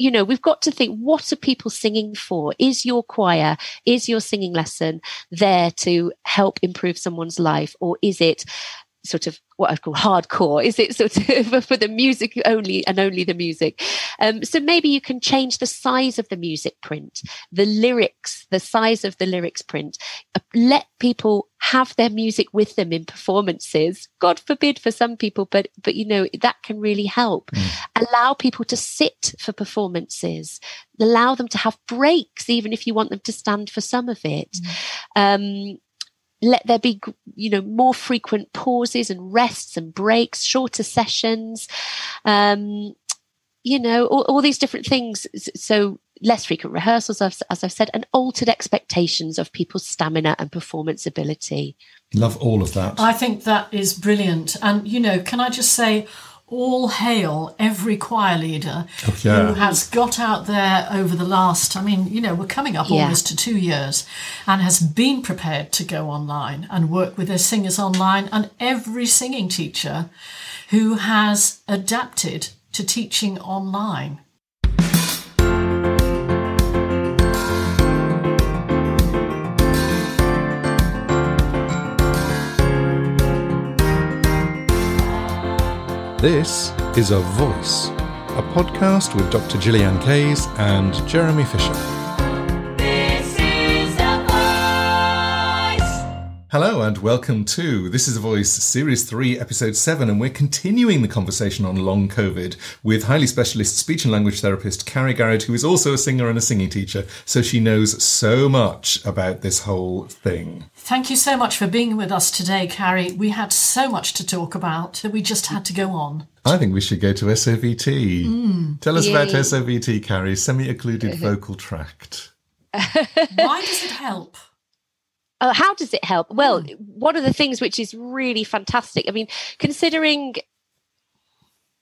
you know, we've got to think what are people singing for? Is your choir, is your singing lesson there to help improve someone's life? Or is it sort of what I call hardcore? Is it sort of for the music only and only the music? Um, so maybe you can change the size of the music print, the lyrics, the size of the lyrics print. Uh, let people have their music with them in performances. God forbid for some people, but but you know that can really help. Mm. Allow people to sit for performances. Allow them to have breaks, even if you want them to stand for some of it. Mm. Um, let there be you know more frequent pauses and rests and breaks shorter sessions um you know all, all these different things. So less frequent rehearsals as, as i've said and altered expectations of people's stamina and performance ability. Love all of that. I think that is brilliant. And you know can i just say all hail every choir leader oh, yeah. who has got out there over the last, I mean, you know, we're coming up yeah. almost to two years and has been prepared to go online and work with their singers online, and every singing teacher who has adapted to teaching online. This is A Voice, a podcast with Dr. Gillian Kayes and Jeremy Fisher. Hello and welcome to This is a Voice Series 3, Episode 7, and we're continuing the conversation on long COVID with highly specialist speech and language therapist Carrie Garrett, who is also a singer and a singing teacher, so she knows so much about this whole thing. Thank you so much for being with us today, Carrie. We had so much to talk about that we just had to go on. I think we should go to SOVT. Mm. Tell us Yay. about SOVT, Carrie, semi occluded vocal tract. Why does it help? Uh, how does it help? Well, mm. one of the things which is really fantastic, I mean, considering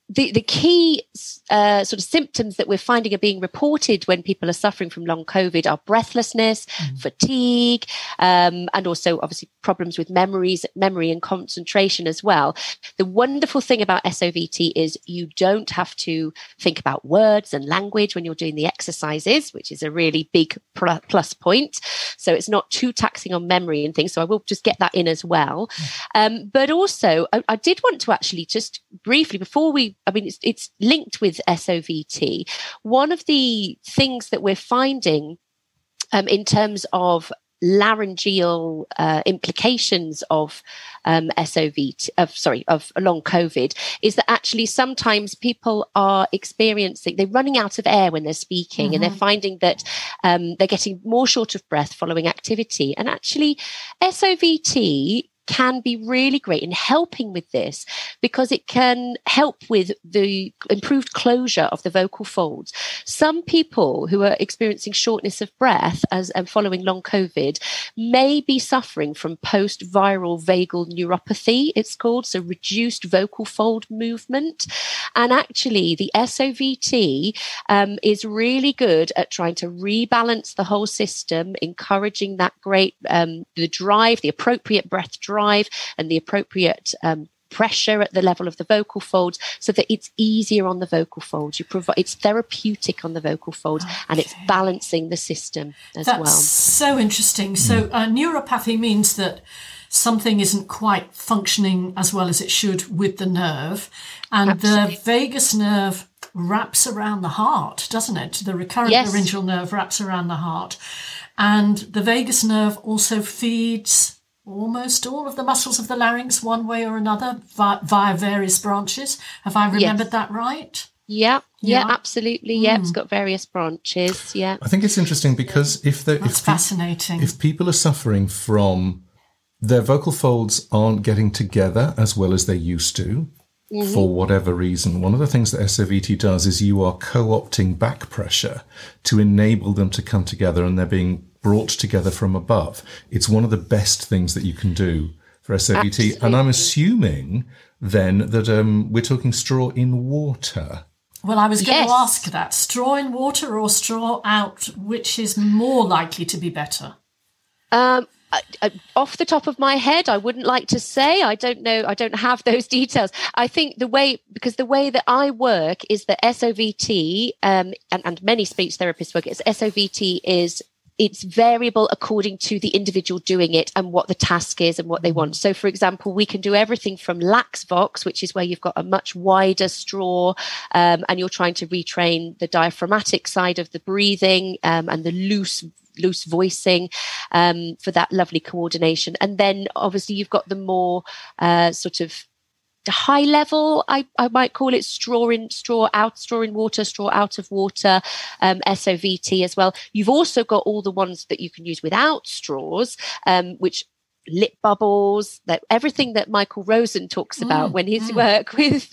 the, the key uh, sort of symptoms that we're finding are being reported when people are suffering from long COVID are breathlessness, mm. fatigue, um, and also obviously problems with memories, memory and concentration as well. The wonderful thing about SOVT is you don't have to think about words and language when you're doing the exercises, which is a really big plus point. So it's not too taxing on memory and things. So I will just get that in as well. Mm. Um, but also, I, I did want to actually just briefly before we I mean, it's, it's linked with SOVT. One of the things that we're finding um, in terms of laryngeal uh, implications of um, SOVT, of sorry, of long COVID, is that actually sometimes people are experiencing they're running out of air when they're speaking, mm-hmm. and they're mm-hmm. finding that um, they're getting more short of breath following activity. And actually, SOVT can be really great in helping with this because it can help with the improved closure of the vocal folds. Some people who are experiencing shortness of breath as and following long COVID may be suffering from post-viral vagal neuropathy, it's called, so reduced vocal fold movement. And actually, the SOVT um, is really good at trying to rebalance the whole system, encouraging that great um, the drive, the appropriate breath drive drive and the appropriate um, pressure at the level of the vocal folds so that it's easier on the vocal folds you provide it's therapeutic on the vocal folds okay. and it's balancing the system as That's well so interesting so uh, neuropathy means that something isn't quite functioning as well as it should with the nerve and Absolutely. the vagus nerve wraps around the heart doesn't it the recurrent yes. laryngeal nerve wraps around the heart and the vagus nerve also feeds almost all of the muscles of the larynx one way or another via, via various branches. Have I remembered yes. that right? Yeah, yeah, yeah, absolutely. Yeah, mm. it's hmm. got various branches. Yeah, I think it's interesting because if they that's if fascinating. if people are suffering from their vocal folds aren't getting together as well as they used to, Mm-hmm. for whatever reason. One of the things that SOVT does is you are co-opting back pressure to enable them to come together and they're being brought together from above. It's one of the best things that you can do for SOVT. Absolutely. And I'm assuming then that um, we're talking straw in water. Well, I was going yes. to ask that straw in water or straw out, which is more likely to be better? Um, off the top of my head, I wouldn't like to say. I don't know. I don't have those details. I think the way, because the way that I work is that SOVT, um, and, and many speech therapists work, is SOVT is it's variable according to the individual doing it and what the task is and what they want. So, for example, we can do everything from lax vox, which is where you've got a much wider straw um, and you're trying to retrain the diaphragmatic side of the breathing um, and the loose loose voicing um, for that lovely coordination. And then obviously you've got the more uh, sort of high level I, I might call it straw in straw out straw in water straw out of water um, sovt as well. You've also got all the ones that you can use without straws um, which lip bubbles, that everything that Michael Rosen talks about mm, when his mm. work with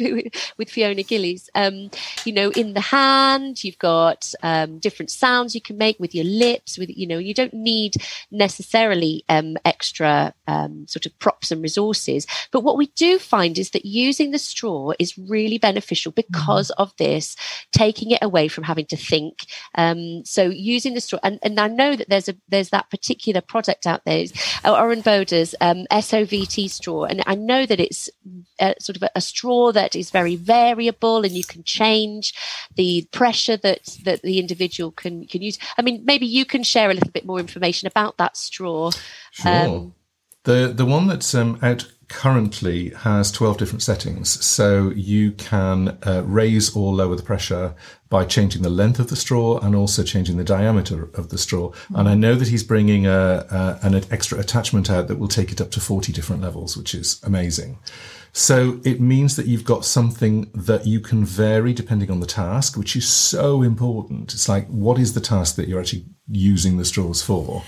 with Fiona Gillies. Um, you know, in the hand, you've got um, different sounds you can make with your lips. With you know, you don't need necessarily um, extra um, sort of props and resources. But what we do find is that using the straw is really beneficial because mm. of this, taking it away from having to think. Um, so using the straw, and, and I know that there's a there's that particular product out there, Oren Bo um, SOVT straw, and I know that it's a, sort of a, a, straw that is very variable, and you can change the pressure that that the individual can can use. I mean, maybe you can share a little bit more information about that straw. Sure. Um, the the one that's um, out currently has 12 different settings. So you can uh, raise or lower the pressure by changing the length of the straw and also changing the diameter of the straw. Mm-hmm. And I know that he's bringing a, a, an extra attachment out that will take it up to 40 different levels, which is amazing. So it means that you've got something that you can vary depending on the task, which is so important. It's like, what is the task that you're actually using the straws for?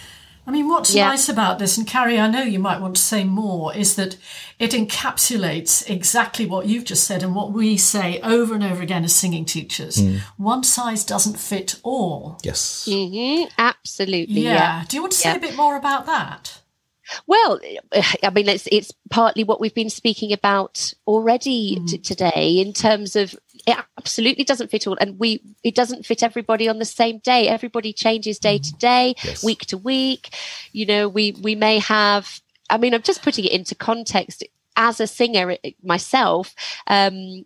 I mean, what's yeah. nice about this, and Carrie, I know you might want to say more, is that it encapsulates exactly what you've just said and what we say over and over again as singing teachers. Mm. One size doesn't fit all. Yes. Mm-hmm. Absolutely. Yeah. yeah. Do you want to say yeah. a bit more about that? Well, I mean, it's it's partly what we've been speaking about already mm. t- today in terms of it absolutely doesn't fit all, and we it doesn't fit everybody on the same day. Everybody changes day to day, yes. week to week. You know, we we may have. I mean, I'm just putting it into context as a singer myself, um,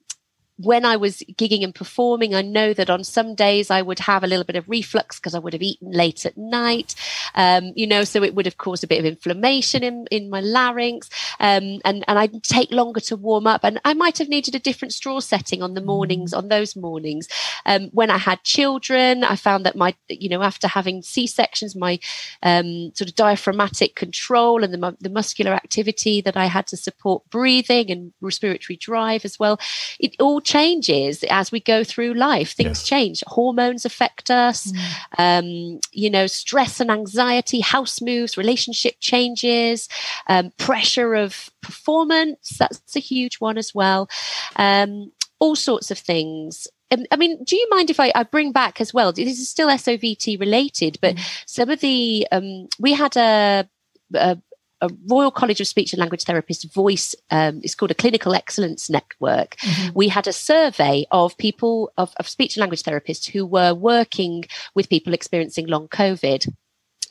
when I was gigging and performing, I know that on some days I would have a little bit of reflux because I would have eaten late at night, um, you know, so it would have caused a bit of inflammation in, in my larynx. Um, and, and I'd take longer to warm up. And I might have needed a different straw setting on the mornings, on those mornings. Um, when I had children, I found that my, you know, after having C sections, my um, sort of diaphragmatic control and the, the muscular activity that I had to support breathing and respiratory drive as well, it all changes as we go through life. Things yes. change. Hormones affect us. Mm. Um, you know, stress and anxiety, house moves, relationship changes, um, pressure of performance. That's a huge one as well. Um, all sorts of things. Um, I mean, do you mind if I, I, bring back as well? This is still SOVT related, but mm. some of the um, we had a, a a Royal College of Speech and Language Therapists voice, um, it's called a clinical excellence network. Mm-hmm. We had a survey of people, of, of speech and language therapists who were working with people experiencing long COVID.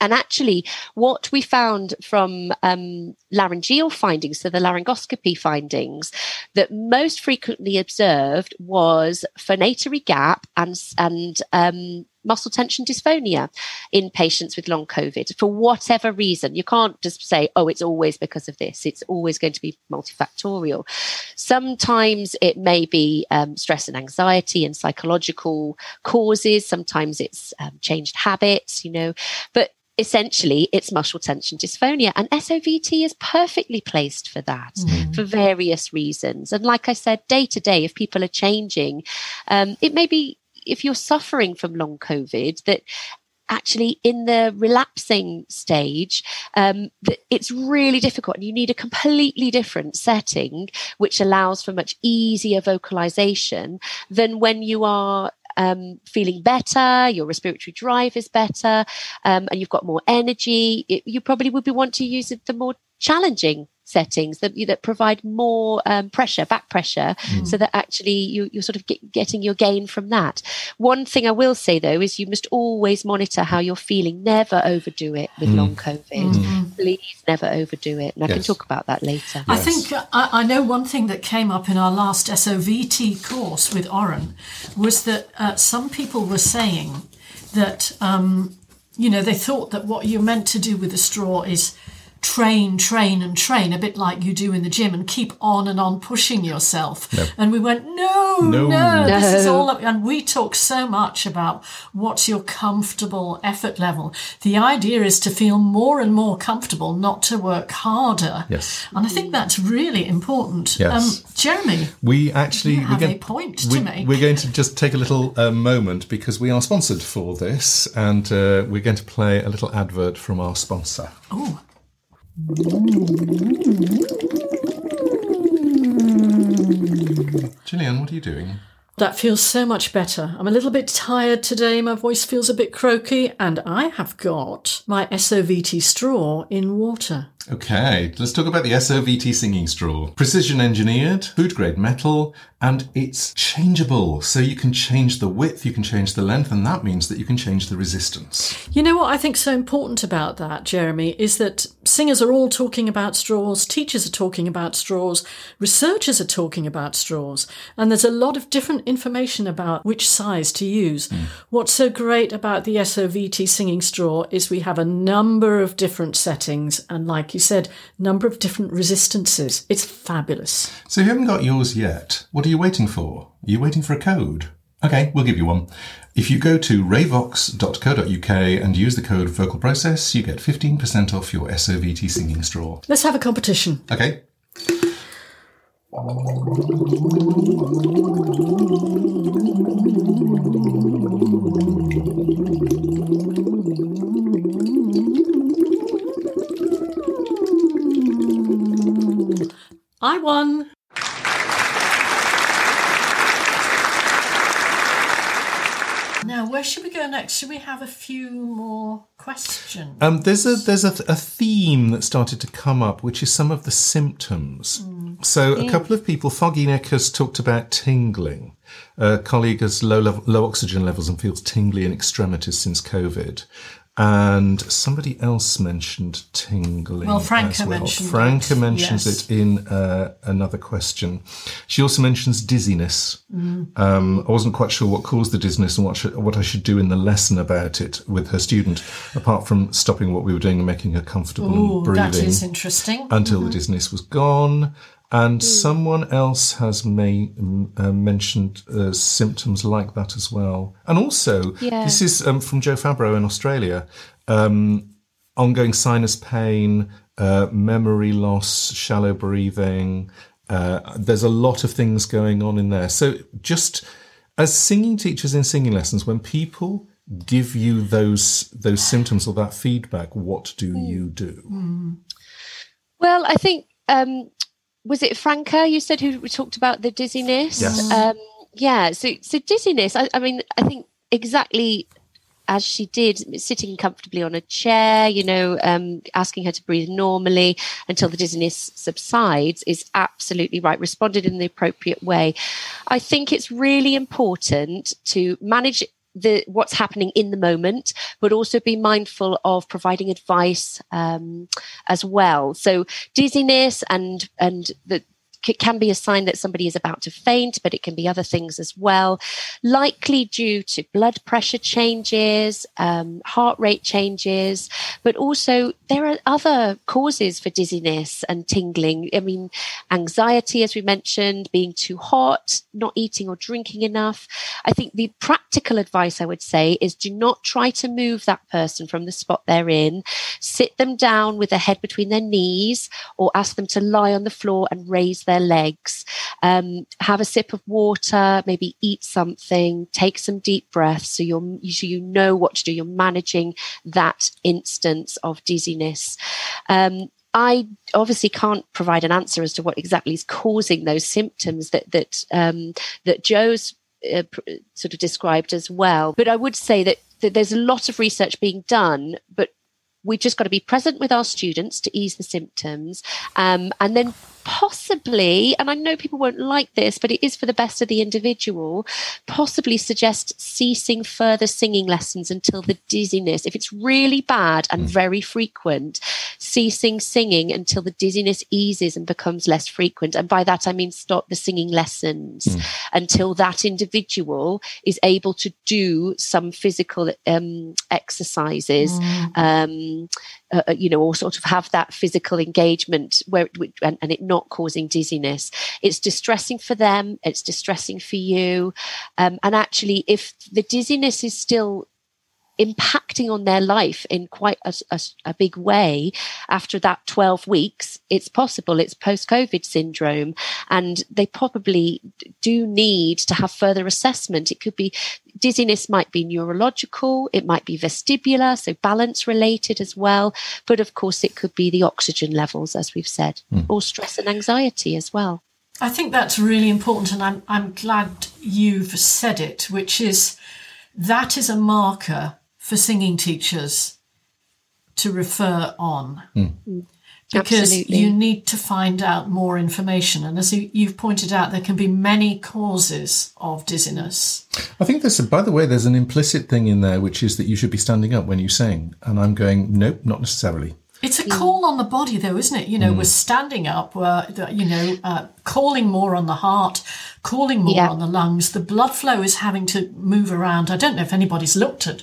And actually, what we found from um, laryngeal findings, so the laryngoscopy findings, that most frequently observed was phonatory gap and and um, muscle tension dysphonia in patients with long COVID for whatever reason. You can't just say, oh, it's always because of this. It's always going to be multifactorial. Sometimes it may be um, stress and anxiety and psychological causes. Sometimes it's um, changed habits, you know, but essentially it's muscle tension dysphonia and SOVT is perfectly placed for that mm. for various reasons. And like I said, day to day, if people are changing, um, it may be if you're suffering from long COVID, that actually in the relapsing stage um, it's really difficult and you need a completely different setting which allows for much easier vocalization than when you are um, feeling better your respiratory drive is better um, and you've got more energy. It, you probably would be want to use the more challenging settings that that provide more um, pressure, back pressure, mm. so that actually you, you're sort of get, getting your gain from that. One thing I will say though is you must always monitor how you're feeling. Never overdo it with mm. long COVID. Mm. Please never overdo it. And I yes. can talk about that later. I think I, I, know one thing that came up in our last SOVT course with Oren was that uh, some people were saying that um, you know they thought that what you're meant to do with a straw is train, train, and train, a bit like you do in the gym, and keep on and on pushing yourself. No. And we went, no, no, no, this is all. And we talk so much about what's your comfortable effort level. The idea is to feel more and more comfortable, not to work harder. Yes. And I think that's really important. Yes. Um, Jeremy, we actually we have a point we, to make. We're going to just take a little uh, moment because we are sponsored for this, and uh, we're going to play a little advert from our sponsor. Oh. Mm. Gillian, what are you doing? That feels so much better. I'm a little bit tired today. My voice feels a bit croaky, and I have got my SOVT straw in water. Okay, let's talk about the SOVT singing straw. Precision engineered, food grade metal, and it's changeable. So you can change the width, you can change the length, and that means that you can change the resistance. You know what I think so important about that, Jeremy, is that singers are all talking about straws, teachers are talking about straws, researchers are talking about straws, and there's a lot of different information about which size to use. Mm. What's so great about the SOVT singing straw is we have a number of different settings, and like you said, number of different resistances. It's fabulous. So you haven't got yours yet. What are you waiting for? Are you waiting for a code? Okay, we'll give you one. If you go to rayvox.co.uk and use the code vocal process, you get 15% off your SOVT singing straw. Let's have a competition. Okay. I won. Now, where should we go next? Should we have a few more questions? Um, there's a there's a, a, theme that started to come up, which is some of the symptoms. Mm. So, a couple of people, Foggy Neck has talked about tingling. A colleague has low level, low oxygen levels and feels tingly in extremities since COVID. And somebody else mentioned tingling. Well, Franca well. mentioned Franca it. mentions yes. it in uh, another question. She also mentions dizziness. Mm. Um, I wasn't quite sure what caused the dizziness and what, should, what I should do in the lesson about it with her student, apart from stopping what we were doing and making her comfortable Ooh, and breathing. That is interesting. Until mm-hmm. the dizziness was gone. And mm. someone else has may, uh, mentioned uh, symptoms like that as well. And also, yeah. this is um, from Joe Fabro in Australia um, ongoing sinus pain, uh, memory loss, shallow breathing. Uh, there's a lot of things going on in there. So, just as singing teachers in singing lessons, when people give you those those symptoms or that feedback, what do mm. you do? Mm. Well, I think um, was it Franca you said who talked about the dizziness? Yes. Um, yeah. So so dizziness. I, I mean, I think exactly as she did, sitting comfortably on a chair, you know, um, asking her to breathe normally until the dizziness subsides is absolutely right. Responded in the appropriate way. I think it's really important to manage the what's happening in the moment, but also be mindful of providing advice um, as well. So dizziness and and the it can be a sign that somebody is about to faint, but it can be other things as well, likely due to blood pressure changes, um, heart rate changes, but also there are other causes for dizziness and tingling. I mean, anxiety, as we mentioned, being too hot, not eating or drinking enough. I think the practical advice I would say is do not try to move that person from the spot they're in. Sit them down with their head between their knees or ask them to lie on the floor and raise their legs. Um, have a sip of water, maybe eat something, take some deep breaths so you're so you know what to do. You're managing that instance of dizziness. Um, I obviously can't provide an answer as to what exactly is causing those symptoms that that um, that Joe's uh, sort of described as well. But I would say that, that there's a lot of research being done, but we've just got to be present with our students to ease the symptoms um, and then possibly and i know people won't like this but it is for the best of the individual possibly suggest ceasing further singing lessons until the dizziness if it's really bad and mm. very frequent ceasing singing until the dizziness eases and becomes less frequent and by that i mean stop the singing lessons mm. until that individual is able to do some physical um, exercises mm. um, uh, uh, you know, or sort of have that physical engagement where and, and, it not causing dizziness. It's distressing for them. It's distressing for you. Um, and actually, if the dizziness is still impacting on their life in quite a, a, a, big way after that 12 weeks it's possible it's post-covid syndrome and they probably do need to have further assessment it could be dizziness might be neurological it might be vestibular so balance related as well but of course it could be the oxygen levels as we've said mm. or stress and anxiety as well I think that's really important, and I'm I'm glad you've said it, which is that is a marker for singing teachers to refer on. Mm. Because Absolutely. you need to find out more information. And as you've pointed out, there can be many causes of dizziness. I think there's, a, by the way, there's an implicit thing in there, which is that you should be standing up when you sing. And I'm going, nope, not necessarily. It's a call on the body, though, isn't it? You know, mm. we're standing up, we're, you know, uh, calling more on the heart, calling more yeah. on the lungs. The blood flow is having to move around. I don't know if anybody's looked at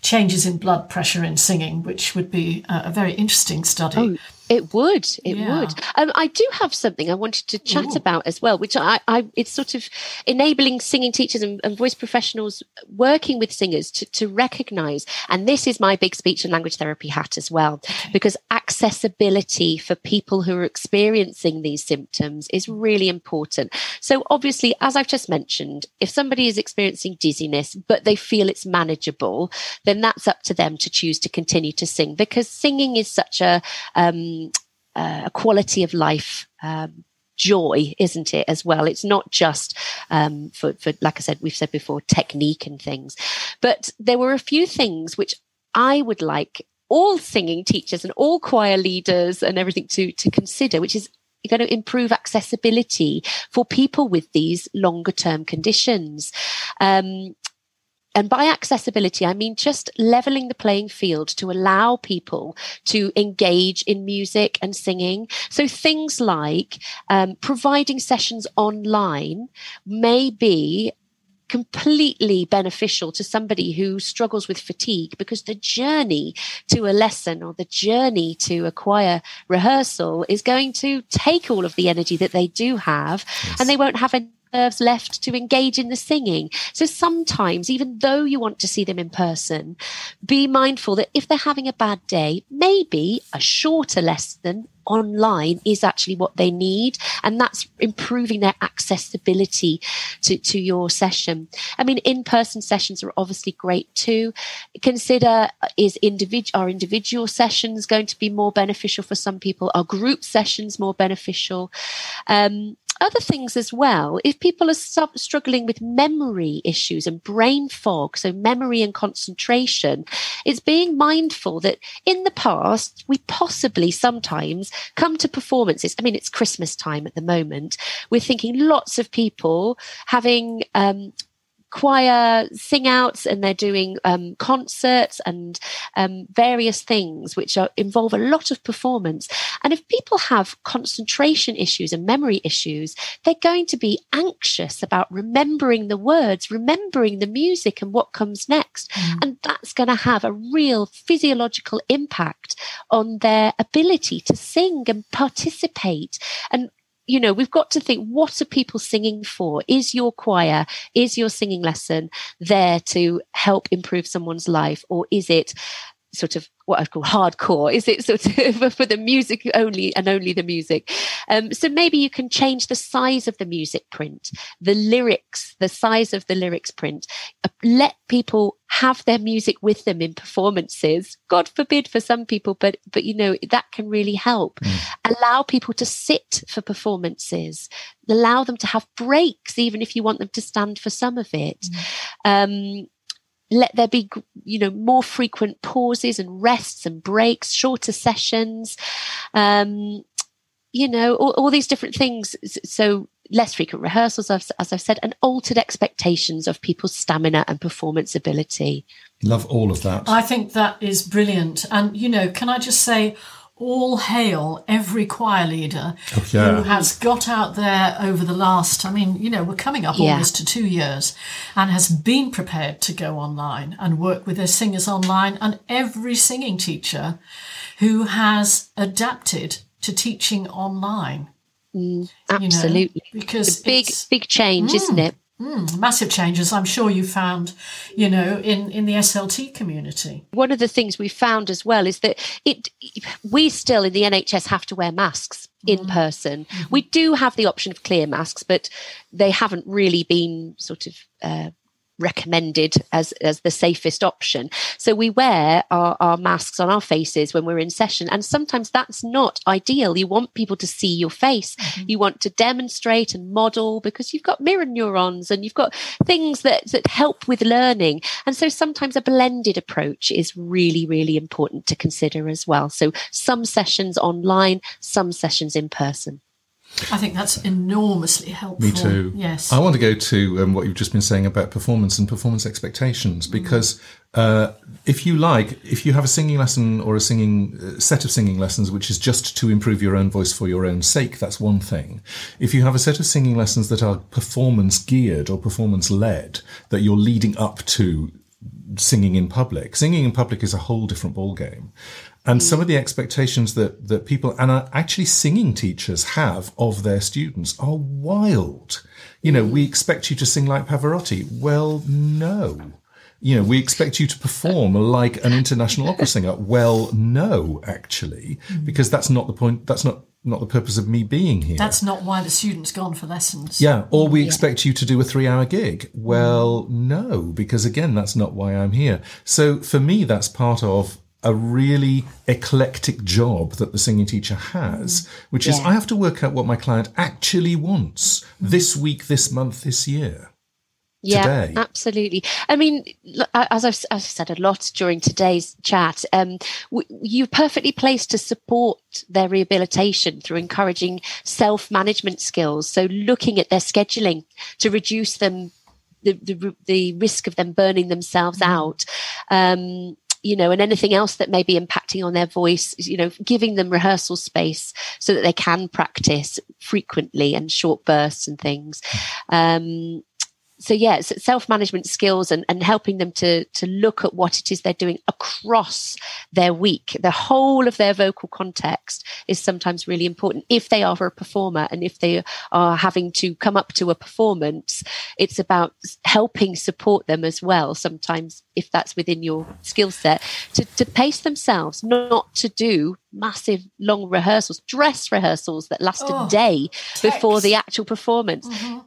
changes in blood pressure in singing, which would be a, a very interesting study. Oh it would. It yeah. would. Um, I do have something I wanted to chat Ooh. about as well, which I, I, it's sort of enabling singing teachers and, and voice professionals working with singers to, to recognize. And this is my big speech and language therapy hat as well, because accessibility for people who are experiencing these symptoms is really important. So obviously, as I've just mentioned, if somebody is experiencing dizziness, but they feel it's manageable, then that's up to them to choose to continue to sing because singing is such a, um, uh, a quality of life um, joy, isn't it, as well? It's not just um, for, for, like I said, we've said before, technique and things. But there were a few things which I would like all singing teachers and all choir leaders and everything to, to consider, which is going to improve accessibility for people with these longer term conditions. Um, and by accessibility, I mean just leveling the playing field to allow people to engage in music and singing. So things like um, providing sessions online may be completely beneficial to somebody who struggles with fatigue because the journey to a lesson or the journey to acquire rehearsal is going to take all of the energy that they do have yes. and they won't have any nerves left to engage in the singing. So sometimes, even though you want to see them in person, be mindful that if they're having a bad day, maybe a shorter lesson online is actually what they need and that's improving their accessibility to, to your session. I mean in-person sessions are obviously great too. Consider uh, is individual are individual sessions going to be more beneficial? For some people are group sessions more beneficial? Um, other things as well. If people are sub- struggling with memory issues and brain fog, so memory and concentration, it's being mindful that in the past, we possibly sometimes come to performances. I mean, it's Christmas time at the moment. We're thinking lots of people having um, choir sing outs and they're doing um, concerts and um, various things which are, involve a lot of performance. And if people have concentration issues and memory issues, they're going to be anxious about remembering the words, remembering the music and what comes next. Mm. And that's going to have a real physiological impact on their ability to sing and participate. And you know, we've got to think what are people singing for? Is your choir, is your singing lesson there to help improve someone's life? Or is it sort of what I call hardcore? Is it sort of for the music only and only the music? Um, so maybe you can change the size of the music print, the lyrics, the size of the lyrics print. Uh, let people have their music with them in performances. God forbid for some people, but but you know that can really help. Mm. Allow people to sit for performances. Allow them to have breaks, even if you want them to stand for some of it. Mm. Um, let there be you know, more frequent pauses and rests and breaks, shorter sessions, um, you know, all, all these different things. So less frequent rehearsals, as, as I've said, and altered expectations of people's stamina and performance ability. Love all of that. I think that is brilliant. And, you know, can I just say, all hail every choir leader oh, yeah. who has got out there over the last, I mean, you know, we're coming up yeah. almost to two years and has been prepared to go online and work with their singers online, and every singing teacher who has adapted to teaching online. Mm, absolutely. You know, because big, big change, mm, isn't it? Mm, massive changes, I'm sure you found, you know, in, in the SLT community. One of the things we found as well is that it we still in the NHS have to wear masks in mm. person. Mm-hmm. We do have the option of clear masks, but they haven't really been sort of uh, recommended as, as the safest option. So we wear our, our masks on our faces when we're in session. And sometimes that's not ideal. You want people to see your face. Mm-hmm. You want to demonstrate and model because you've got mirror neurons and you've got things that, that help with learning. And so sometimes a blended approach is really, really important to consider as well. So some sessions online, some sessions in person. I think that's enormously helpful. Me too. Yes. I want to go to um, what you've just been saying about performance and performance expectations mm. because uh, if you like, if you have a singing lesson or a singing uh, set of singing lessons, which is just to improve your own voice for your own sake, that's one thing. If you have a set of singing lessons that are performance geared or performance led, that you're leading up to singing in public, singing in public is a whole different ballgame. And mm. some of the expectations that, that people and actually singing teachers have of their students are wild. You know, we mm. expect you to sing like Pavarotti. Well, no. You know, we expect you to perform like an international opera singer. Well, no, actually, mm. because that's not the point. That's not not the purpose of me being here. That's not why the student's gone for lessons. Yeah, or we yeah. expect you to do a three hour gig. Well, no, because again, that's not why I'm here. So for me, that's part of a really eclectic job that the singing teacher has, mm. which yeah. is I have to work out what my client actually wants this week, this month, this year. Yeah, today. absolutely. I mean, as I've, as I've, said a lot during today's chat, um, you're perfectly placed to support their rehabilitation through encouraging self management skills. So, looking at their scheduling to reduce them the, the, the risk of them burning themselves mm. out. Um, you know, and anything else that may be impacting on their voice, you know, giving them rehearsal space so that they can practice frequently and short bursts and things. Um, so yeah, self-management skills and, and helping them to to look at what it is they're doing across their week. The whole of their vocal context is sometimes really important if they are a performer and if they are having to come up to a performance, it's about helping support them as well. Sometimes if that's within your skill set, to, to pace themselves, not to do massive long rehearsals, dress rehearsals that last oh, a day text. before the actual performance. Mm-hmm.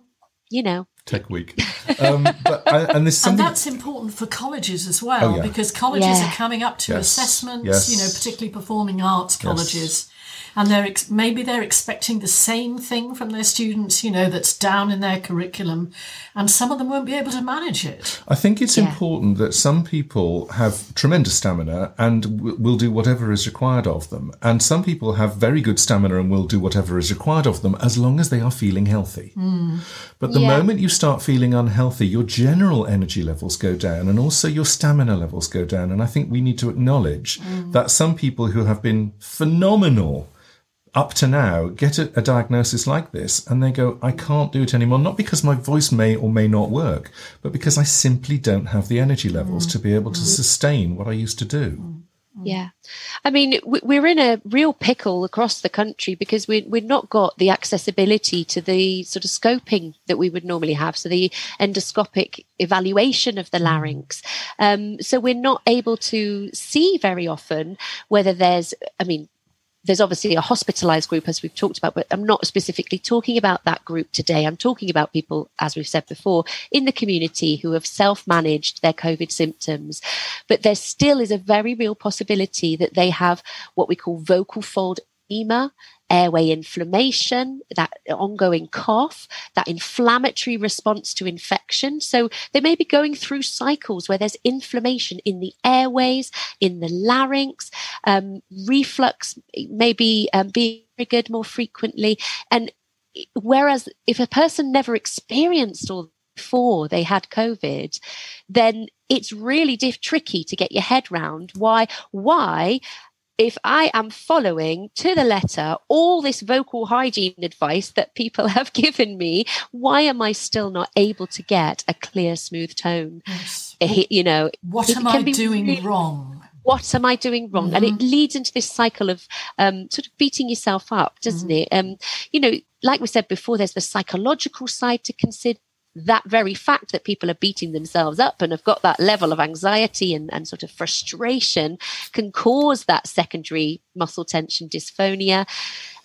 You know, Tech Week. Um, but, and, and that's important for colleges as well, oh, yeah. because colleges yeah. are coming up to yes. assessments, yes. you know, particularly performing arts colleges. Yes and they're ex- maybe they're expecting the same thing from their students, you know, that's down in their curriculum, and some of them won't be able to manage it. I think it's yeah. important that some people have tremendous stamina and w- will do whatever is required of them, and some people have very good stamina and will do whatever is required of them as long as they are feeling healthy. Mm. But the yeah. moment you start feeling unhealthy, your general energy levels go down and also your stamina levels go down. And I think we need to acknowledge mm. that some people who have been phenomenal up to now get a, a, diagnosis like this and they go, I can't do it anymore, not because my voice may or may not work, but because I simply don't have the energy levels mm. to be able to sustain what I used to do. Mm. Yeah. I mean, we're in a real pickle across the country because we, we've not got the accessibility to the sort of scoping that we would normally have. So, the endoscopic evaluation of the mm. larynx. Um, so, we're not able to see very often whether there's, I mean, there's obviously a hospitalized group as we've talked about but i'm not specifically talking about that group today. I'm talking about people as we've said before in the community who have self-managed their covid symptoms. But there still is a very real possibility that they have what we call vocal fold edema airway inflammation, that ongoing cough, that inflammatory response to infection. So they may be going through cycles where there's inflammation in the airways, in the larynx, um, reflux maybe um, being triggered more frequently. And whereas if a person never experienced all before they had COVID, then it's really diff- tricky to get your head round why why if I am following to the letter all this vocal hygiene advice that people have given me, why am I still not able to get a clear, smooth tone? Yes. you know, what am I doing really, wrong? What am I doing wrong? Mm-hmm. And it mm-hmm. leads into this cycle of um, sort of beating yourself up, doesn't mm-hmm. it? Um, you know, like we said before, there's the psychological side to consider that very fact that people are beating themselves up and have got that level of anxiety and, and sort of frustration can cause that secondary muscle tension dysphonia.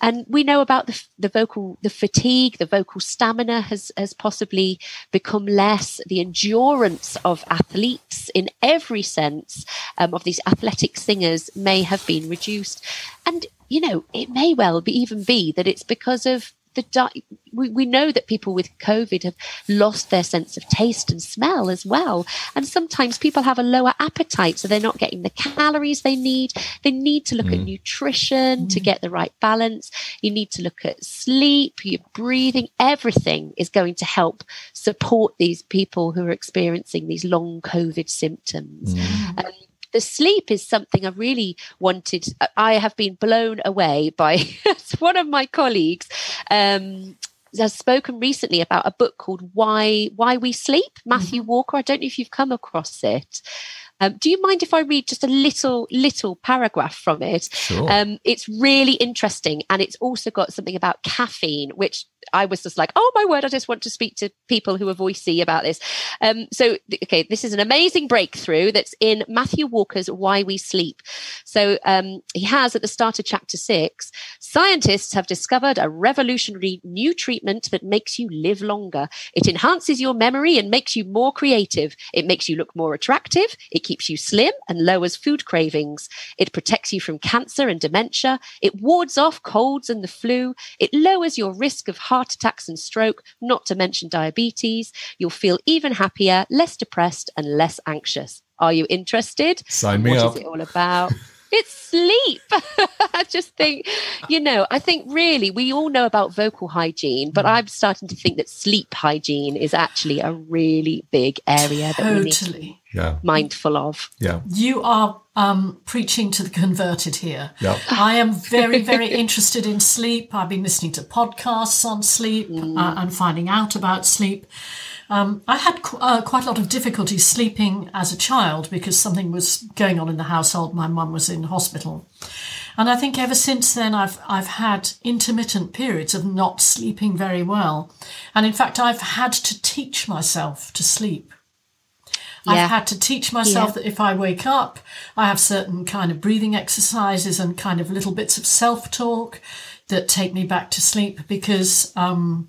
And we know about the, the vocal the fatigue the vocal stamina has has possibly become less. The endurance of athletes in every sense um, of these athletic singers may have been reduced. And you know it may well be even be that it's because of the di- we, we know that people with COVID have lost their sense of taste and smell as well. And sometimes people have a lower appetite, so they're not getting the calories they need. They need to look mm. at nutrition mm. to get the right balance. You need to look at sleep, your breathing, everything is going to help support these people who are experiencing these long COVID symptoms. Mm. Um, the sleep is something I really wanted. I have been blown away by one of my colleagues. Um, has spoken recently about a book called Why Why We Sleep, Matthew mm-hmm. Walker. I don't know if you've come across it. Um, do you mind if I read just a little little paragraph from it? Sure. Um, it's really interesting, and it's also got something about caffeine, which I was just like, oh my word, I just want to speak to people who are voicey about this. Um, so, okay, this is an amazing breakthrough that's in Matthew Walker's Why We Sleep. So um, he has at the start of chapter six, scientists have discovered a revolutionary new treatment that makes you live longer. It enhances your memory and makes you more creative. It makes you look more attractive. It keeps you slim and lowers food cravings. It protects you from cancer and dementia. It wards off colds and the flu. It lowers your risk of heart attacks and stroke, not to mention diabetes. You'll feel even happier, less depressed, and less anxious. Are you interested? Sign me what up. What is it all about? it's sleep. I just think, you know, I think really we all know about vocal hygiene, but mm. I'm starting to think that sleep hygiene is actually a really big area that we need to be yeah. mindful of. Yeah. You are um, preaching to the converted here. Yeah. I am very, very interested in sleep. I've been listening to podcasts on sleep mm. uh, and finding out about sleep. Um, I had qu- uh, quite a lot of difficulty sleeping as a child because something was going on in the household. My mum was in hospital. And I think ever since then, I've, I've had intermittent periods of not sleeping very well. And in fact, I've had to teach myself to sleep. Yeah. I've had to teach myself yeah. that if I wake up, I have certain kind of breathing exercises and kind of little bits of self talk that take me back to sleep because um,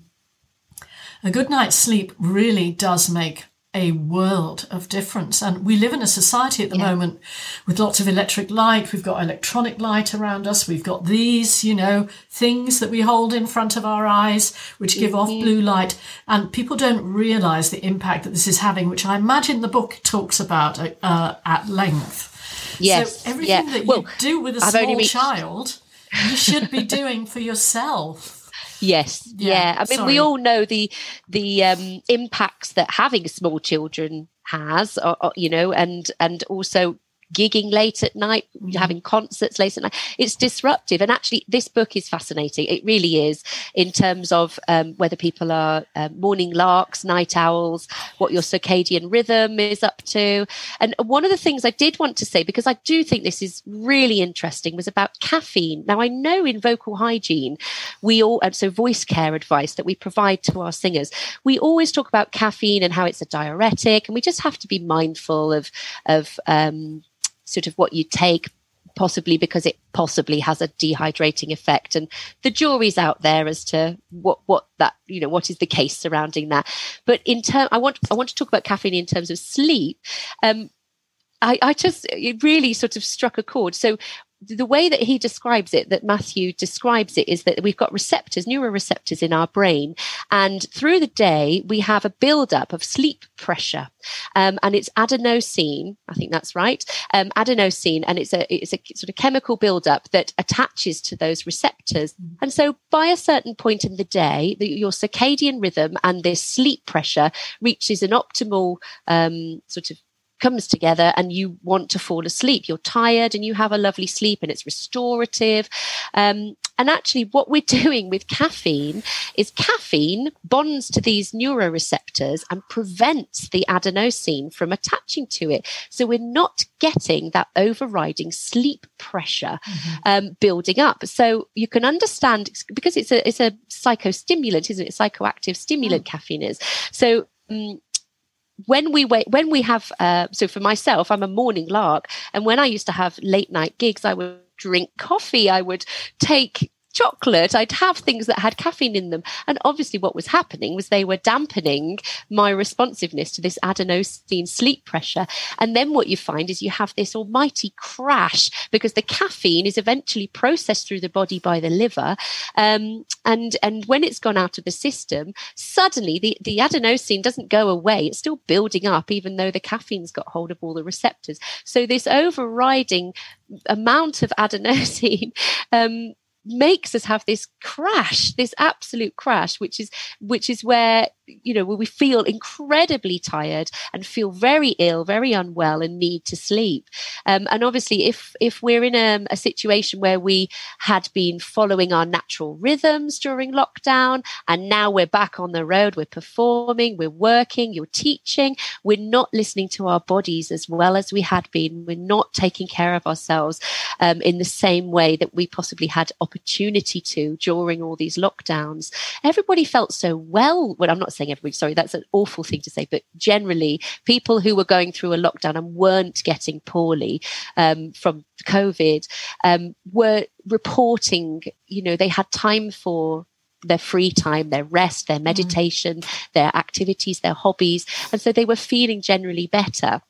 a good night's sleep really does make a world of difference. And we live in a society at the yeah. moment with lots of electric light. We've got electronic light around us. We've got these, you know, things that we hold in front of our eyes, which give mm-hmm. off blue light. And people don't realize the impact that this is having, which I imagine the book talks about uh, at length. Yes. So everything yeah. that you well, do with a I've small child, you should be doing for yourself. Yes, yeah. yeah. I mean, Sorry. we all know the the um, impacts that having small children has, or, or, you know, and and also gigging late at night, mm-hmm. having concerts late at night. It's disruptive. And actually, this book is fascinating. It really is in terms of um, whether people are uh, morning larks, night owls, what your circadian rhythm is up to. And one of the things I did want to say, because I do think this is really interesting, was about caffeine. Now, I know in vocal hygiene, we all, and so voice care advice that we provide to our singers, we always talk about caffeine and how it's a diuretic. And we just have to be mindful of, of, um, sort of what you take possibly because it possibly has a dehydrating effect. And the jury's out there as to what what that you know what is the case surrounding that. But in term i want i want to talk about caffeine in terms of sleep. Um I, I just it really sort of struck a chord. So the way that he describes it, that Matthew describes it, is that we've got receptors, neuroreceptors in our brain, and through the day we have a buildup of sleep pressure, um, and it's adenosine. I think that's right, um, adenosine, and it's a it's a sort of chemical buildup that attaches to those receptors, mm. and so by a certain point in the day, the, your circadian rhythm and this sleep pressure reaches an optimal um, sort of comes together and you want to fall asleep. You're tired and you have a lovely sleep and it's restorative. Um, and actually, what we're doing with caffeine is caffeine bonds to these neuroreceptors and prevents the adenosine from attaching to it. So we're not getting that overriding sleep pressure mm-hmm. um, building up. So you can understand because it's a it's a psychostimulant, isn't it? Psychoactive stimulant, mm. caffeine is. So um, when we wait, when we have, uh, so for myself, I'm a morning lark, and when I used to have late night gigs, I would drink coffee. I would take chocolate. I'd have things that had caffeine in them. And obviously, what was happening was they were dampening my responsiveness to this adenosine sleep pressure. And then what you find is you have this almighty crash because the caffeine is eventually processed through the body by the liver. Um, and, and when it's gone out of the system, suddenly the, the adenosine doesn't go away. It's still building up, even though the caffeine's got hold of all the receptors. So this overriding amount of adenosine um, makes us have this crash this absolute crash which is which is where you know, where we feel incredibly tired and feel very ill, very unwell, and need to sleep. Um, and obviously, if if we're in a, a, situation where we had been following our natural rhythms during lockdown, and now we're back on the road, we're performing, we're working, you're teaching, we're not listening to our bodies as well as we had been. We're not taking care of ourselves um, in the same way that we possibly had opportunity to during all these lockdowns. Everybody felt so well. Well, I'm not saying everybody, sorry, that's an awful thing to say, but generally, people who were going through a lockdown and weren't getting poorly um, from COVID um, were reporting, you know, they had time for their free time, their rest, their mm. meditation, mm. their activities, their hobbies. And so they were feeling generally better.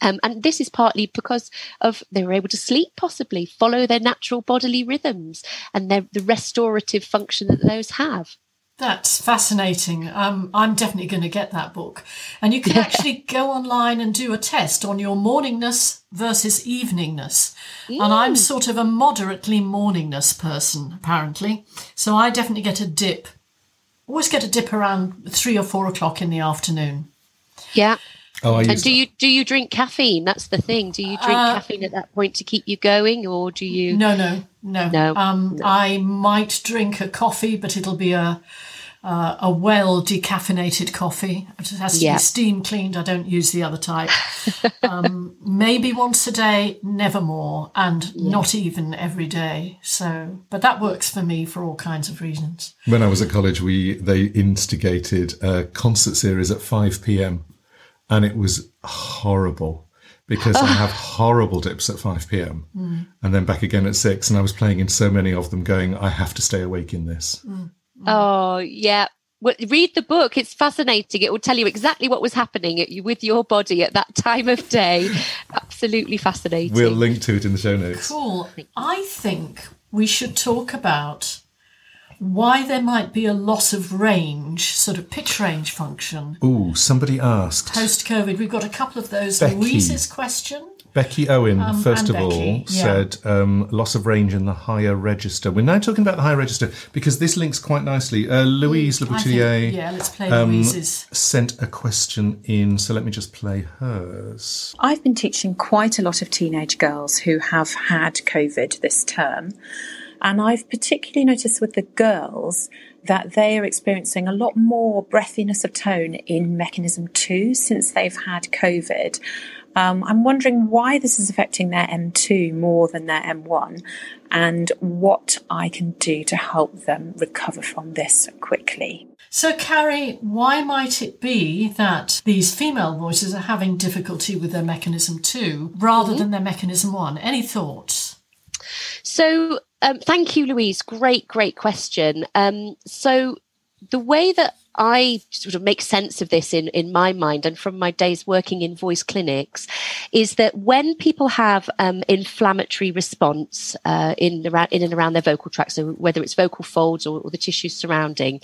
Um, and this is partly because of they were able to sleep, possibly follow their natural bodily rhythms and their, the restorative function that those have. That's fascinating. Um, I'm definitely going to get that book. And you can actually go online and do a test on your morningness versus eveningness. Mm. And I'm sort of a moderately morningness person, apparently. So I definitely get a dip. Always get a dip around three or four o'clock in the afternoon. Yeah. Oh, and do you do you drink caffeine? That's the thing. Do you drink uh, caffeine at that point to keep you going, or do you? No, no, no. No. Um, no. I might drink a coffee, but it'll be a uh, a well decaffeinated coffee. It has to yeah. be steam cleaned. I don't use the other type. um, maybe once a day, never more, and yeah. not even every day. So, but that works for me for all kinds of reasons. When I was at college, we they instigated a concert series at five p.m. and it was horrible because I have horrible dips at 5 p.m. Mm. and then back again at 6. And I was playing in so many of them, going, I have to stay awake in this. Mm. Mm. Oh, yeah. Well, read the book. It's fascinating. It will tell you exactly what was happening with your body at that time of day. Absolutely fascinating. We'll link to it in the show notes. Cool. I think we should talk about why there might be a loss of range, sort of pitch range function. Ooh, somebody asked. Post COVID, we've got a couple of those. Becky. Louise's question. Becky Owen, um, first of Becky, all, yeah. said um, loss of range in the higher register. We're now talking about the higher register because this links quite nicely. Uh, Louise mm, Leboutillier yeah, let's play um, Louise's. sent a question in, so let me just play hers. I've been teaching quite a lot of teenage girls who have had COVID this term. And I've particularly noticed with the girls that they are experiencing a lot more breathiness of tone in mechanism two since they've had COVID. Um, I'm wondering why this is affecting their M2 more than their M1 and what I can do to help them recover from this quickly. So, Carrie, why might it be that these female voices are having difficulty with their mechanism two rather mm-hmm. than their mechanism one? Any thoughts? So, um, thank you, Louise. Great, great question. Um, so, the way that I sort of make sense of this in, in my mind and from my days working in voice clinics is that when people have um, inflammatory response uh, in, around, in and around their vocal tract, so whether it's vocal folds or, or the tissues surrounding,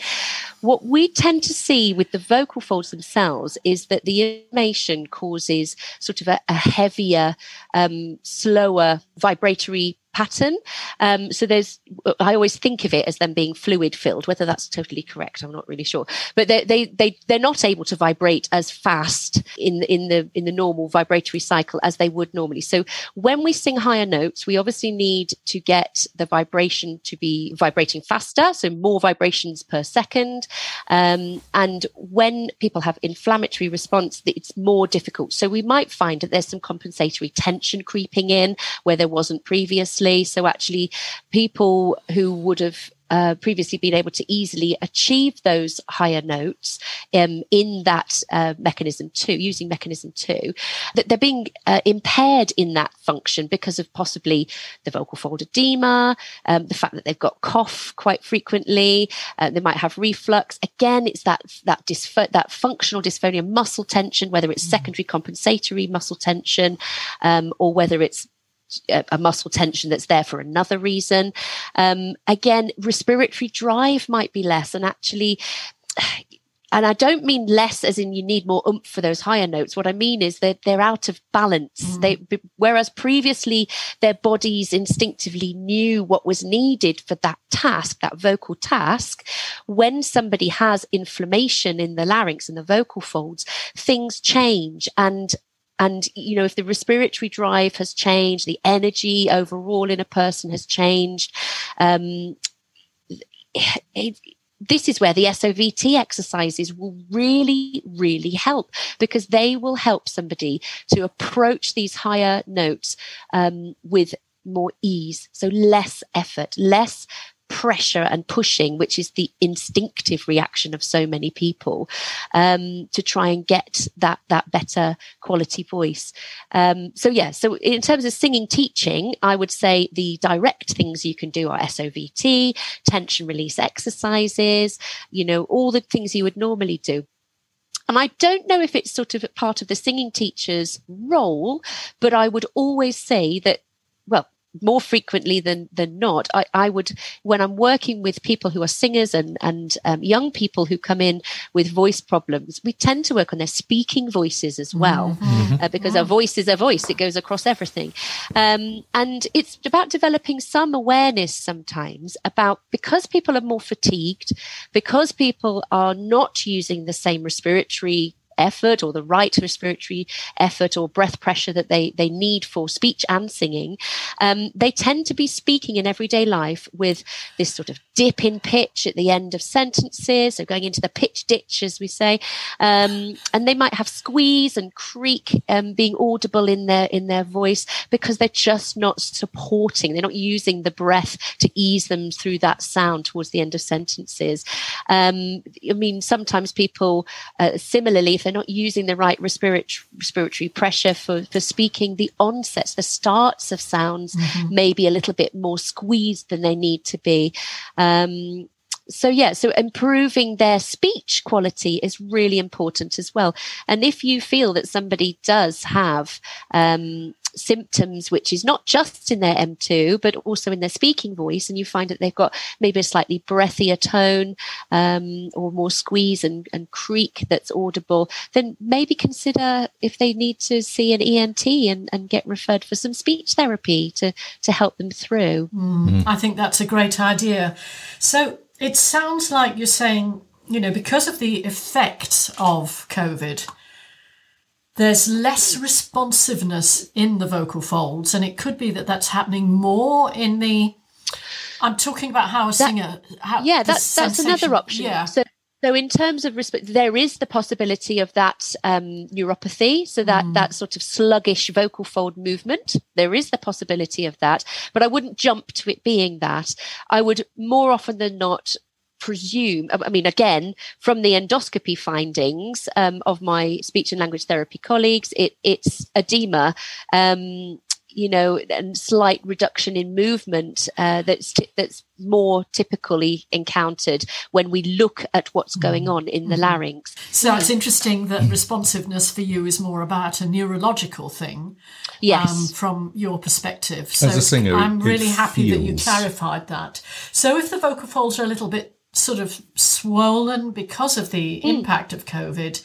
what we tend to see with the vocal folds themselves is that the inflammation causes sort of a, a heavier, um, slower vibratory pattern. Um, so there's, I always think of it as them being fluid filled. Whether that's totally correct, I'm not really sure. But they they they they're not able to vibrate as fast in in the in the normal vibratory cycle as they would normally. So when we sing higher notes, we obviously need to get the vibration to be vibrating faster, so more vibrations per second. Um, and when people have inflammatory response, it's more difficult. So we might find that there's some compensatory tension creeping in where there wasn't previously previously. So actually, people who would have uh, previously been able to easily achieve those higher notes um, in that uh, mechanism two, using mechanism two, that they're being uh, impaired in that function because of possibly the vocal fold edema, um, the fact that they've got cough quite frequently, uh, they might have reflux. Again, it's that that dysph- that functional dysphonia, muscle tension, whether it's mm. secondary compensatory muscle tension um, or whether it's a muscle tension that's there for another reason. Um, again, respiratory drive might be less, and actually, and I don't mean less as in you need more oomph for those higher notes. What I mean is that they're out of balance. Mm. They, whereas previously their bodies instinctively knew what was needed for that task, that vocal task. When somebody has inflammation in the larynx and the vocal folds, things change and and, you know, if the respiratory drive has changed, the energy overall in a person has changed, um, it, this is where the SOVT exercises will really, really help because they will help somebody to approach these higher notes um, with more ease. So less effort, less pressure and pushing, which is the instinctive reaction of so many people, um, to try and get that that better quality voice. Um, so yeah, so in terms of singing teaching, I would say the direct things you can do are SOVT, tension release exercises, you know, all the things you would normally do. And I don't know if it's sort of part of the singing teacher's role, but I would always say that, well, more frequently than than not. I, I would when i'm working with people who are singers and and um, young people who come in with voice problems we tend to work on their speaking voices as well mm-hmm. uh, because our voice is a voice. It goes across everything. Um, and it's about developing some awareness sometimes about because people are more fatigued because people are not using the same respiratory effort or the right respiratory effort or breath pressure that they, they need for speech and singing, um, they tend to be speaking in everyday life with this sort of dip in pitch at the end of sentences, so going into the pitch ditch, as we say, um, and they might have squeeze and creak um, being audible in their in their voice because they're just not supporting, they're not using the breath to ease them through that sound towards the end of sentences. Um, I mean, sometimes people uh, similarly if they're not using the right respiratory, respiratory pressure for, for speaking, the onsets, the starts of sounds mm-hmm. may be a little bit more squeezed than they need to be. Um, so yeah so improving their speech quality is really important as well and if you feel that somebody does have um, symptoms, which is not just in their M2, but also in their speaking voice. And you find that they've got maybe a slightly breathier tone um, or more squeeze and, and creak that's audible, then maybe consider if they need to see an ENT and, and get referred for some speech therapy to, to help them through. Mm, mm. I think that's a great idea. So it sounds like you're saying, you know, because of the effects of COVID, there's less responsiveness in the vocal folds, and it could be that that's happening more in the. I'm talking about how a that, singer. How yeah, that's that's another option. Yeah. So, so in terms of respect, there is the possibility of that um, neuropathy, so that mm. that sort of sluggish vocal fold movement. There is the possibility of that, but I wouldn't jump to it being that. I would more often than not presume, I mean, again, from the endoscopy findings um, of my speech and language therapy colleagues, it, it's edema. Um, you know, and slight reduction in movement uh, that's t- that's more typically encountered when we look at what's going on in the larynx. So it's interesting that responsiveness for you is more about a neurological thing. Yes. Um, from your perspective. So As a singer, I'm really happy that you clarified that. So if the vocal folds are a little bit sort of swollen because of the Hmm. impact of COVID,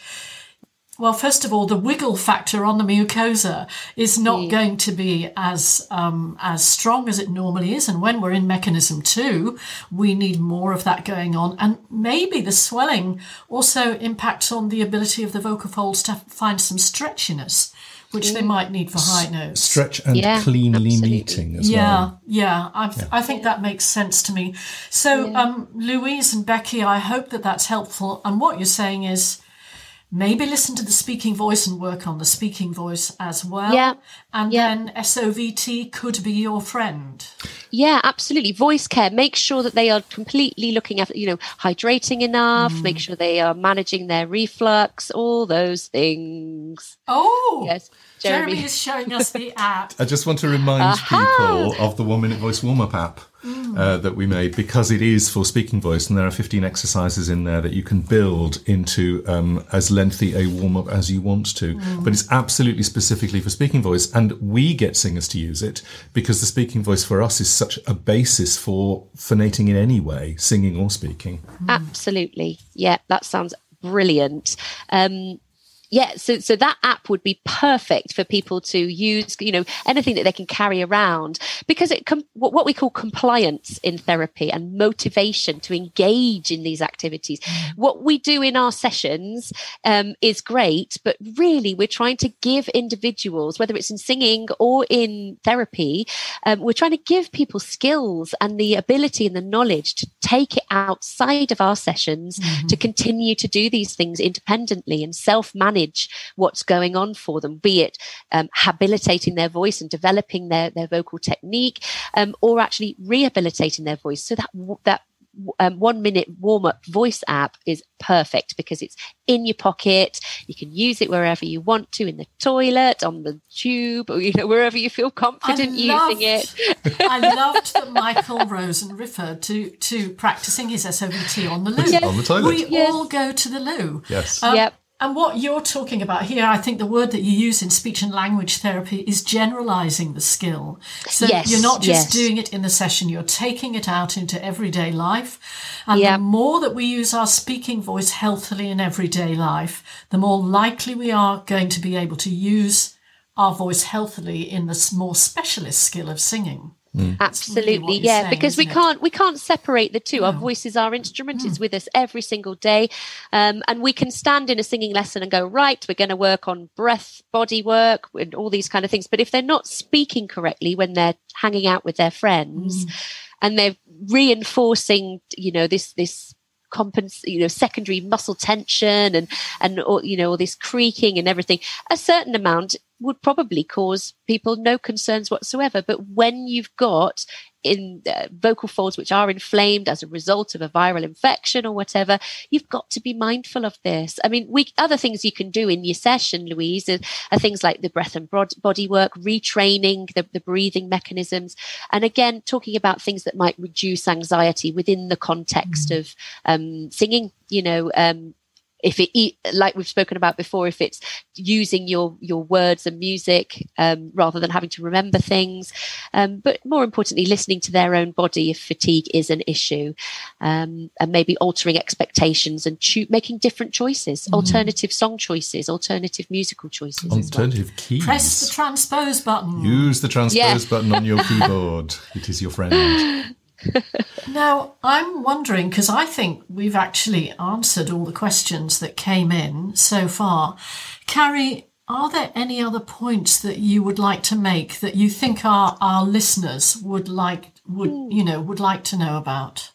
well, first of all, the wiggle factor on the mucosa is not going to be as um, as strong as it normally is, and when we're in mechanism two, we need more of that going on. And maybe the swelling also impacts on the ability of the vocal folds to find some stretchiness, which they might need for high notes. Stretch and Yeah, cleanly absolutely. meeting as Yeah, well. yeah, I, I think that makes sense to me. So, um, Louise and Becky, I hope that that's helpful. And what you're saying is maybe listen to the speaking voice and work on the speaking voice as well. Yeah, And yeah. then SOVT could be your friend. Yeah, absolutely. Voice care. Make sure that they are completely looking after, you know, hydrating enough. Mm. Make sure they are managing their reflux. All those things. Oh, Yes, Jeremy. Jeremy. is showing us the app. I just want to remind Aha! people of the one minute voice warm up app uh, that we made because it is for speaking voice, and there are 15 exercises in there that you can build into um, as lengthy a warm up as you want to. But it's absolutely specifically for speaking voice, and we get singers to use it because the speaking voice for us is such a basis for phonating in any way, singing or speaking. Absolutely. Yeah, that sounds brilliant. Um, yeah, so so that app would be perfect for people to use. You know, anything that they can carry around because it com- what we call compliance in therapy and motivation to engage in these activities. What we do in our sessions um, is great, but really we're trying to give individuals, whether it's in singing or in therapy, um, we're trying to give people skills and the ability and the knowledge to take it outside of our sessions to continue to do these things independently and self manage what's going on for them, be it um, habilitating their voice and developing their, their vocal technique, um, or actually rehabilitating their voice. So that that um, one minute warm up voice app is perfect because it's in your pocket. You can use it wherever you want to, in the toilet, on the tube, or you know wherever you feel confident using it. I loved that Michael Rosen referred to to practicing his SOVT on the loo. Yes. On the toilet. We Yes. all go to the loo. Yes. Um, Yep. And what you're talking about here, I think the word that you use in speech and language therapy is generalizing the skill. So Yes, you're not just yes. doing it in the session, you're taking it out into everyday life. And Yep. the more that we use our speaking voice healthily in everyday life, the more likely we are going to be able to use our voice healthily in the more specialist skill of singing. Absolutely, what yeah. saying, because we isn't it? can't we can't separate the two. Our voices, our instrument Hmm. is with us every single day, um, and we can stand in a singing lesson and go right. We're going to work on breath, body work, and all these kind of things. But if they're not speaking correctly when they're hanging out with their friends, Hmm. and they're reinforcing, you know, this this compens you know secondary muscle tension and and all, you know all this creaking and everything a certain amount would probably cause people no concerns whatsoever. But when you've got in uh, vocal folds which are inflamed as a result of a viral infection or whatever you've got to be mindful of this. I mean we other things you can do in your session louise are, are things like the breath and bod- body work retraining the, the breathing mechanisms. And again talking about things that might reduce anxiety within the context of um, singing you know um, if it e- like we've spoken about before if it's using your your words and music um, rather than having to remember things um, but more importantly listening to their own body if fatigue is an issue um, and maybe altering expectations and choo- making different choices alternative song choices alternative musical choices as well. Alternative keys. Press the transpose button. Use the transpose Yeah. button on your keyboard. It is your friend. Now, I'm wondering because I think we've actually answered all the questions that came in so far. Carrie, are there any other points that you would like to make that you think our, our listeners would like would you know would like to know about?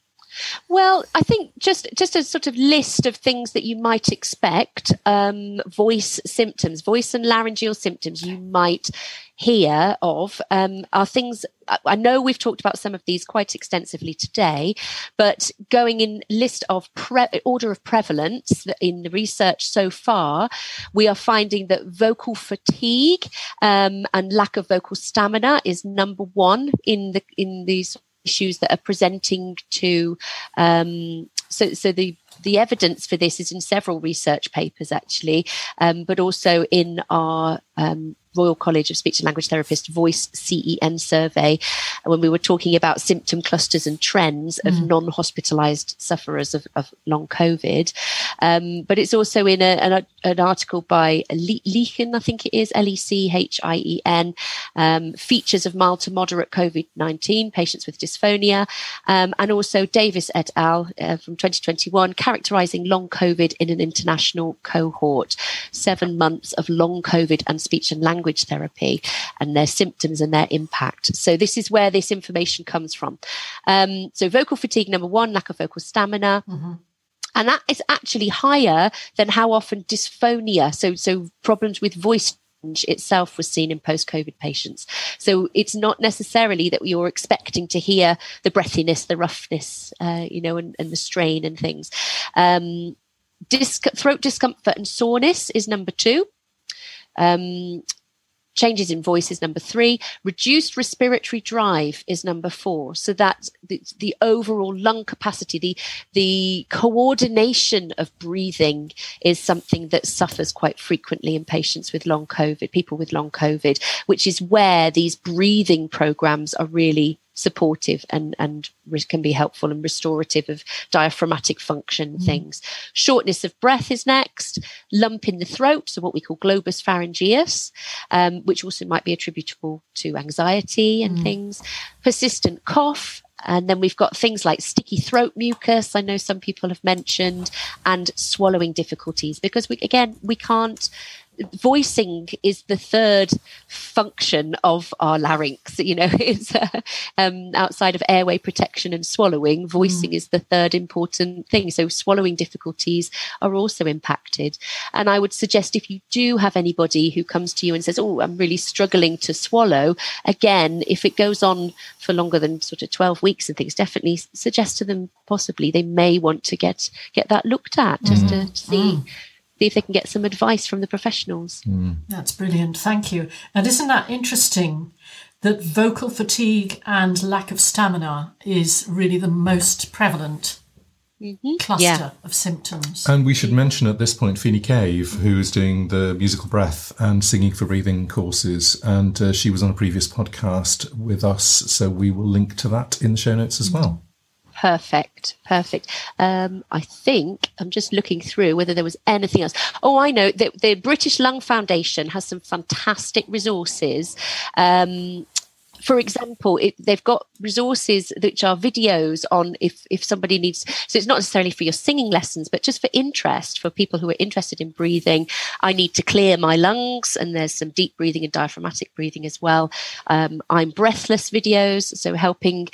Well, I think just just a sort of list of things that you might expect. Um, voice symptoms, voice and laryngeal symptoms you might hear of um, are things. I know we've talked about some of these quite extensively today, but going in list of pre- order of prevalence in the research so far, we are finding that vocal fatigue um, and lack of vocal stamina is number one in the in these issues that are presenting to um, so so the the evidence for this is in several research papers actually um, but also in our um, Royal College of Speech and Language Therapists Voice CEN survey when we were talking about symptom clusters and trends of mm. non hospitalized sufferers of, of, long COVID. Um, but it's also in a, an, an, article by Lechien, I think it is, L E C H I E N, um, features of mild to moderate COVID 19 patients with dysphonia, um, and also Davis et al. Uh, from 2021, characterizing long COVID in an international cohort, seven months of long COVID and speech and language language therapy and their symptoms and their impact. So this is where this information comes from. Um, so vocal fatigue, number one, lack of vocal stamina. Mm-hmm. And that is actually higher than how often dysphonia, so so problems with voice itself was seen in post-COVID patients. So it's not necessarily that you're expecting to hear the breathiness, the roughness, uh, you know, and, and, the strain and things. Um, disc- throat discomfort and soreness is number two. Um, changes in voice is number three. Reduced respiratory drive is number four. So that the, the, overall lung capacity the the coordination of breathing is something that suffers quite frequently in patients with long covid people with long covid which is where these breathing programs are really supportive and and can be helpful and restorative of diaphragmatic function mm. things. Shortness of breath is next. Lump in the throat, so what we call globus pharyngeus, um, which also might be attributable to anxiety and mm. things. Persistent cough. And then we've got things like sticky throat mucus. I know some people have mentioned, and swallowing difficulties because we again we can't voicing is the third function of our larynx you know it's uh, um, outside of airway protection and swallowing voicing mm. is the third important thing so swallowing difficulties are also impacted and i would suggest if you do have anybody who comes to you and says oh i'm really struggling to swallow again if it goes on for longer than sort of 12 weeks and things definitely suggest to them possibly they may want to get get that looked at just mm. to see mm see if they can get some advice from the professionals. Mm. That's brilliant. Thank you. And isn't that interesting that vocal fatigue and lack of stamina is really the most prevalent Mm-hmm. cluster yeah. of symptoms. And we should mention at this point Phoene Cave, who is doing the musical breath and singing for breathing courses, and uh, she was on a previous podcast with us, so we will link to that in the show notes as well. Perfect, perfect. Um, I think I'm just looking through whether there was anything else. Oh, I know that the British Lung Foundation has some fantastic resources. Um, for example, it, they've got resources which are videos on if if somebody needs. So it's not necessarily for your singing lessons, but just for interest for people who are interested in breathing. I need to clear my lungs, and there's some deep breathing and diaphragmatic breathing as well. Um, I'm breathless videos, so helping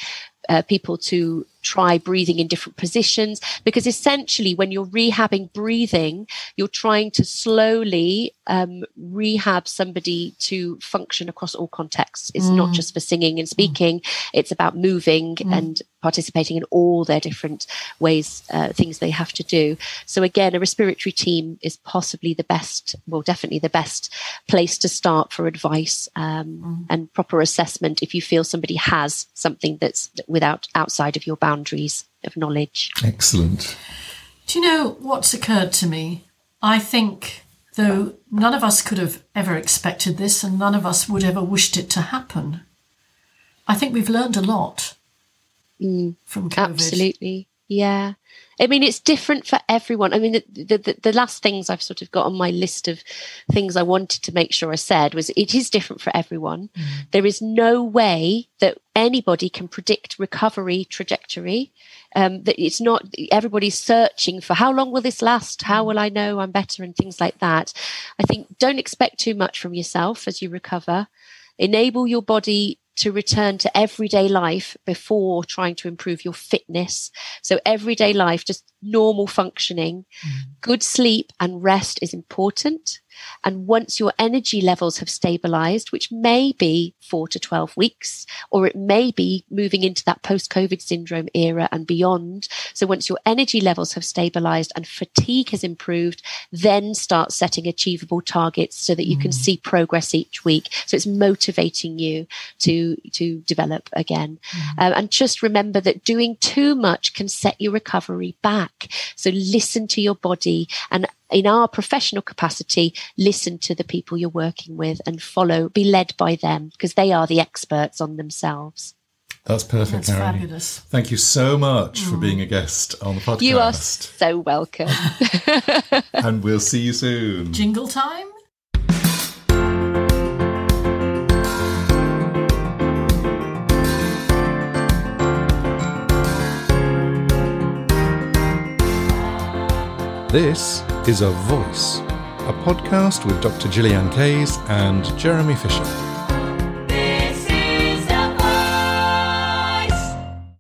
uh, people to try breathing in different positions because essentially when you're rehabbing breathing you're trying to slowly um, rehab somebody to function across all contexts it's mm. not just for singing and speaking mm. it's about moving mm. and participating in all their different ways uh, things they have to do so again a respiratory team is possibly the best well definitely the best place to start for advice um, mm. and proper assessment if you feel somebody has something that's without outside of your boundaries of knowledge. Excellent. Do you know what's occurred to me? I think, though none of us could have ever expected this and none of us would ever wished it to happen, I think we've learned a lot mm, from COVID. Absolutely. Yeah. I mean, it's different for everyone. I mean, the, the, the, last things I've sort of got on my list of things I wanted to make sure I said was it is different for everyone. Mm. There is no way that anybody can predict recovery trajectory. Um, that it's not everybody's searching for how long will this last? How will I know I'm better? And things like that. I think don't expect too much from yourself as you recover. Enable your body to return to everyday life before trying to improve your fitness. So, everyday life, just normal functioning, mm. good sleep and rest is important. And once your energy levels have stabilized, which may be four to 12 weeks, or it may be moving into that post COVID syndrome era and beyond. So once your energy levels have stabilized and fatigue has improved, then start setting achievable targets so that you mm. can see progress each week. So it's motivating you to, to develop again. Mm. Um, and just remember that doing too much can set your recovery back. So listen to your body and in our professional capacity, listen to the people you're working with and follow, be led by them because they are the experts on themselves. That's perfect, That's Harry. Fabulous. Thank you so much mm. for being a guest on the podcast. You are so welcome. and we'll see you soon. Jingle time? This is A Voice, a podcast with Dr. Gillyanne Kayes and Jeremy Fisher.